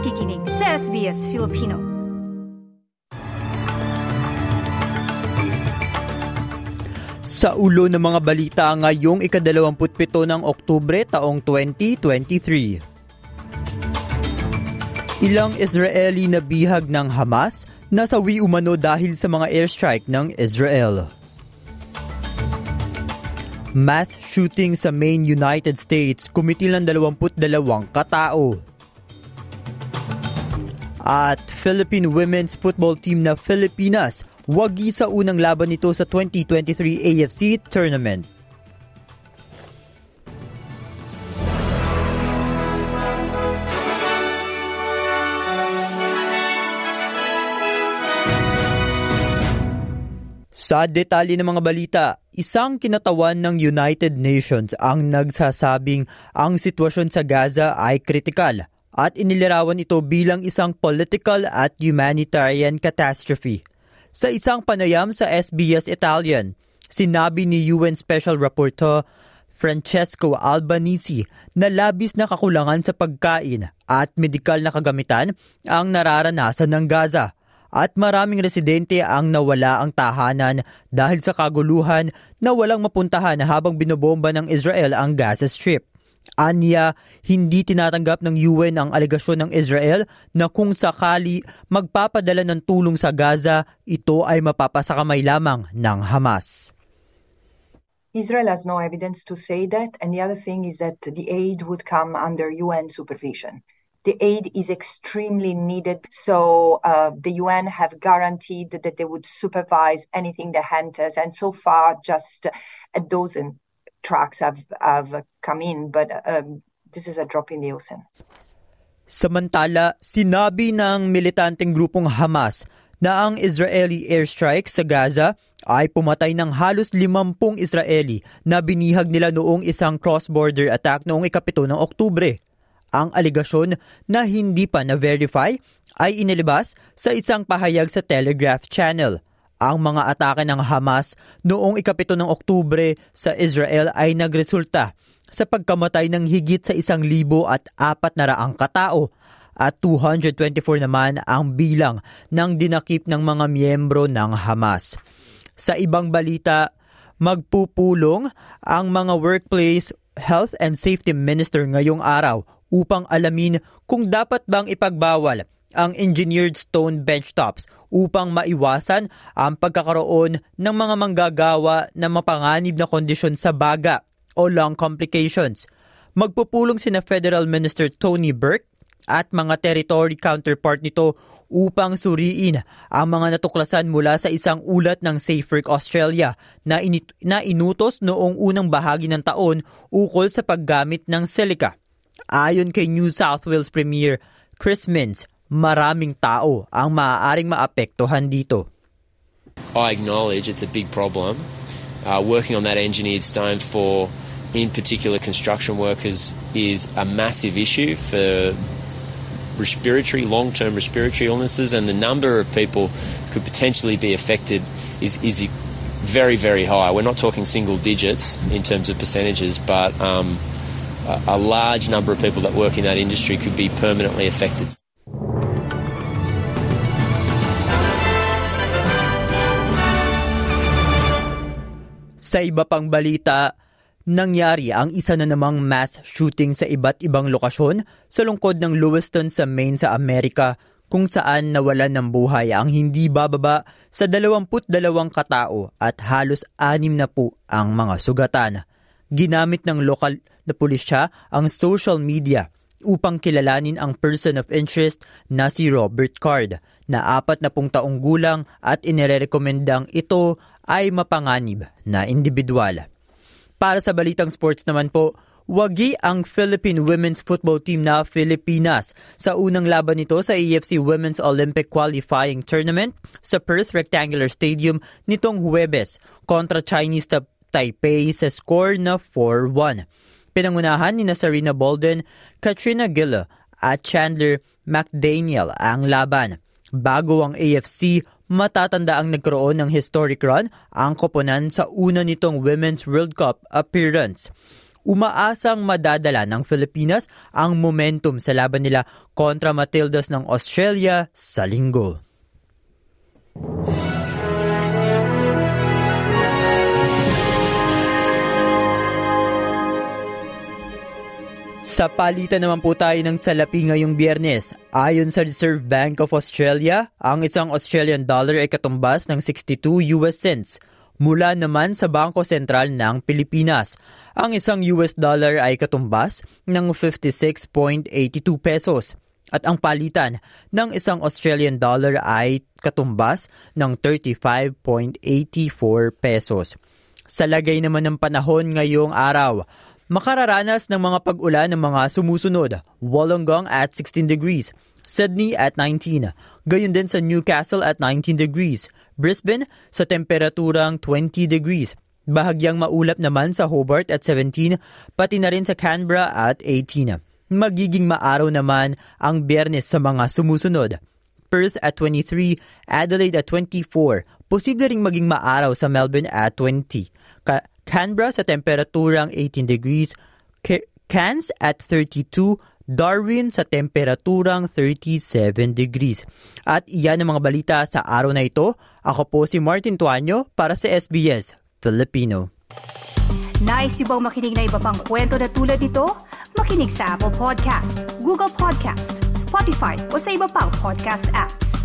nakikinig sa SBS Filipino. Sa ulo ng mga balita ngayong ikadalawamputpito ng Oktubre taong 2023. Ilang Israeli na bihag ng Hamas nasawi umano dahil sa mga airstrike ng Israel. Mass shooting sa Maine, United States, kumitil ng 22 katao. At Philippine Women's Football Team na Filipinas, wagi sa unang laban nito sa 2023 AFC Tournament. Sa detalye ng mga balita, isang kinatawan ng United Nations ang nagsasabing ang sitwasyon sa Gaza ay kritikal at inilarawan ito bilang isang political at humanitarian catastrophe. Sa isang panayam sa SBS Italian, sinabi ni UN Special Rapporteur Francesco Albanese na labis na kakulangan sa pagkain at medikal na kagamitan ang nararanasan ng Gaza at maraming residente ang nawala ang tahanan dahil sa kaguluhan na walang mapuntahan habang binobomba ng Israel ang Gaza Strip. Anya, hindi tinatanggap ng UN ang alegasyon ng Israel na kung sakali magpapadala ng tulong sa Gaza, ito ay mapapasakamay lamang ng Hamas. Israel has no evidence to say that, and the other thing is that the aid would come under UN supervision the aid is extremely needed. So uh, the UN have guaranteed that they would supervise anything that enters, and so far just a dozen trucks have have come in, but um, this is a drop in the ocean. Samantala, sinabi ng militanteng grupong Hamas na ang Israeli airstrike sa Gaza ay pumatay ng halos limampung Israeli na binihag nila noong isang cross-border attack noong ikapito ng Oktubre. Ang aligasyon na hindi pa na-verify ay inilabas sa isang pahayag sa Telegraph Channel. Ang mga atake ng Hamas noong ikapito ng Oktubre sa Israel ay nagresulta sa pagkamatay ng higit sa isang libo at apat na raang katao at 224 naman ang bilang ng dinakip ng mga miyembro ng Hamas. Sa ibang balita, magpupulong ang mga workplace health and safety minister ngayong araw upang alamin kung dapat bang ipagbawal ang engineered stone benchtops upang maiwasan ang pagkakaroon ng mga manggagawa na mapanganib na kondisyon sa baga o lung complications. Magpupulong sina Federal Minister Tony Burke at mga territory counterpart nito upang suriin ang mga natuklasan mula sa isang ulat ng SafeWork Australia na, init- na inutos noong unang bahagi ng taon ukol sa paggamit ng silica Ayon kay New South Wales Premier Chris Mintz, maraming tao ang maaaring maapektuhan dito. I acknowledge it's a big problem. Uh, working on that engineered stone for, in particular, construction workers is a massive issue for respiratory, long-term respiratory illnesses, and the number of people who could potentially be affected is is very, very high. We're not talking single digits in terms of percentages, but um, a, large number of people that work in that industry could be permanently affected. Sa iba pang balita, nangyari ang isa na namang mass shooting sa iba't ibang lokasyon sa lungkod ng Lewiston sa Maine sa Amerika kung saan nawalan ng buhay ang hindi bababa sa 22 katao at halos anim na po ang mga sugatan. Ginamit ng lokal na pulisya ang social media upang kilalanin ang person of interest na si Robert Card na apat na pung taong gulang at inirekomendang ito ay mapanganib na individual. Para sa balitang sports naman po, wagi ang Philippine Women's Football Team na Filipinas sa unang laban nito sa AFC Women's Olympic Qualifying Tournament sa Perth Rectangular Stadium nitong Huwebes kontra Chinese Taipei sa score na 4-1. Pinangunahan ni Serena Bolden, Katrina Gillo at Chandler McDaniel ang laban. Bago ang AFC, matatanda ang nagkaroon ng historic run ang koponan sa una nitong Women's World Cup appearance. umaasang madadala ng Pilipinas ang momentum sa laban nila kontra Matildas ng Australia sa linggo. Sa palitan naman po tayo ng salapi ngayong biyernes. Ayon sa Reserve Bank of Australia, ang isang Australian dollar ay katumbas ng 62 US cents. Mula naman sa Bangko Sentral ng Pilipinas, ang isang US dollar ay katumbas ng 56.82 pesos at ang palitan ng isang Australian dollar ay katumbas ng 35.84 pesos. Sa lagay naman ng panahon ngayong araw, Makararanas ng mga pag-ulan ng mga sumusunod. Wollongong at 16 degrees. Sydney at 19. Gayon din sa Newcastle at 19 degrees. Brisbane sa temperaturang 20 degrees. Bahagyang maulap naman sa Hobart at 17, pati na rin sa Canberra at 18. Magiging maaraw naman ang biyernes sa mga sumusunod. Perth at 23, Adelaide at 24, posible ring maging maaraw sa Melbourne at 20. Canberra sa temperaturang 18 degrees, Cairns at 32, Darwin sa temperaturang 37 degrees. At iyan ang mga balita sa araw na ito. Ako po si Martin Tuanyo para sa SBS Filipino. Nice yung bang makinig na iba pang kwento na tulad ito? Makinig sa Apple Podcast, Google Podcast, Spotify o sa iba pang podcast apps.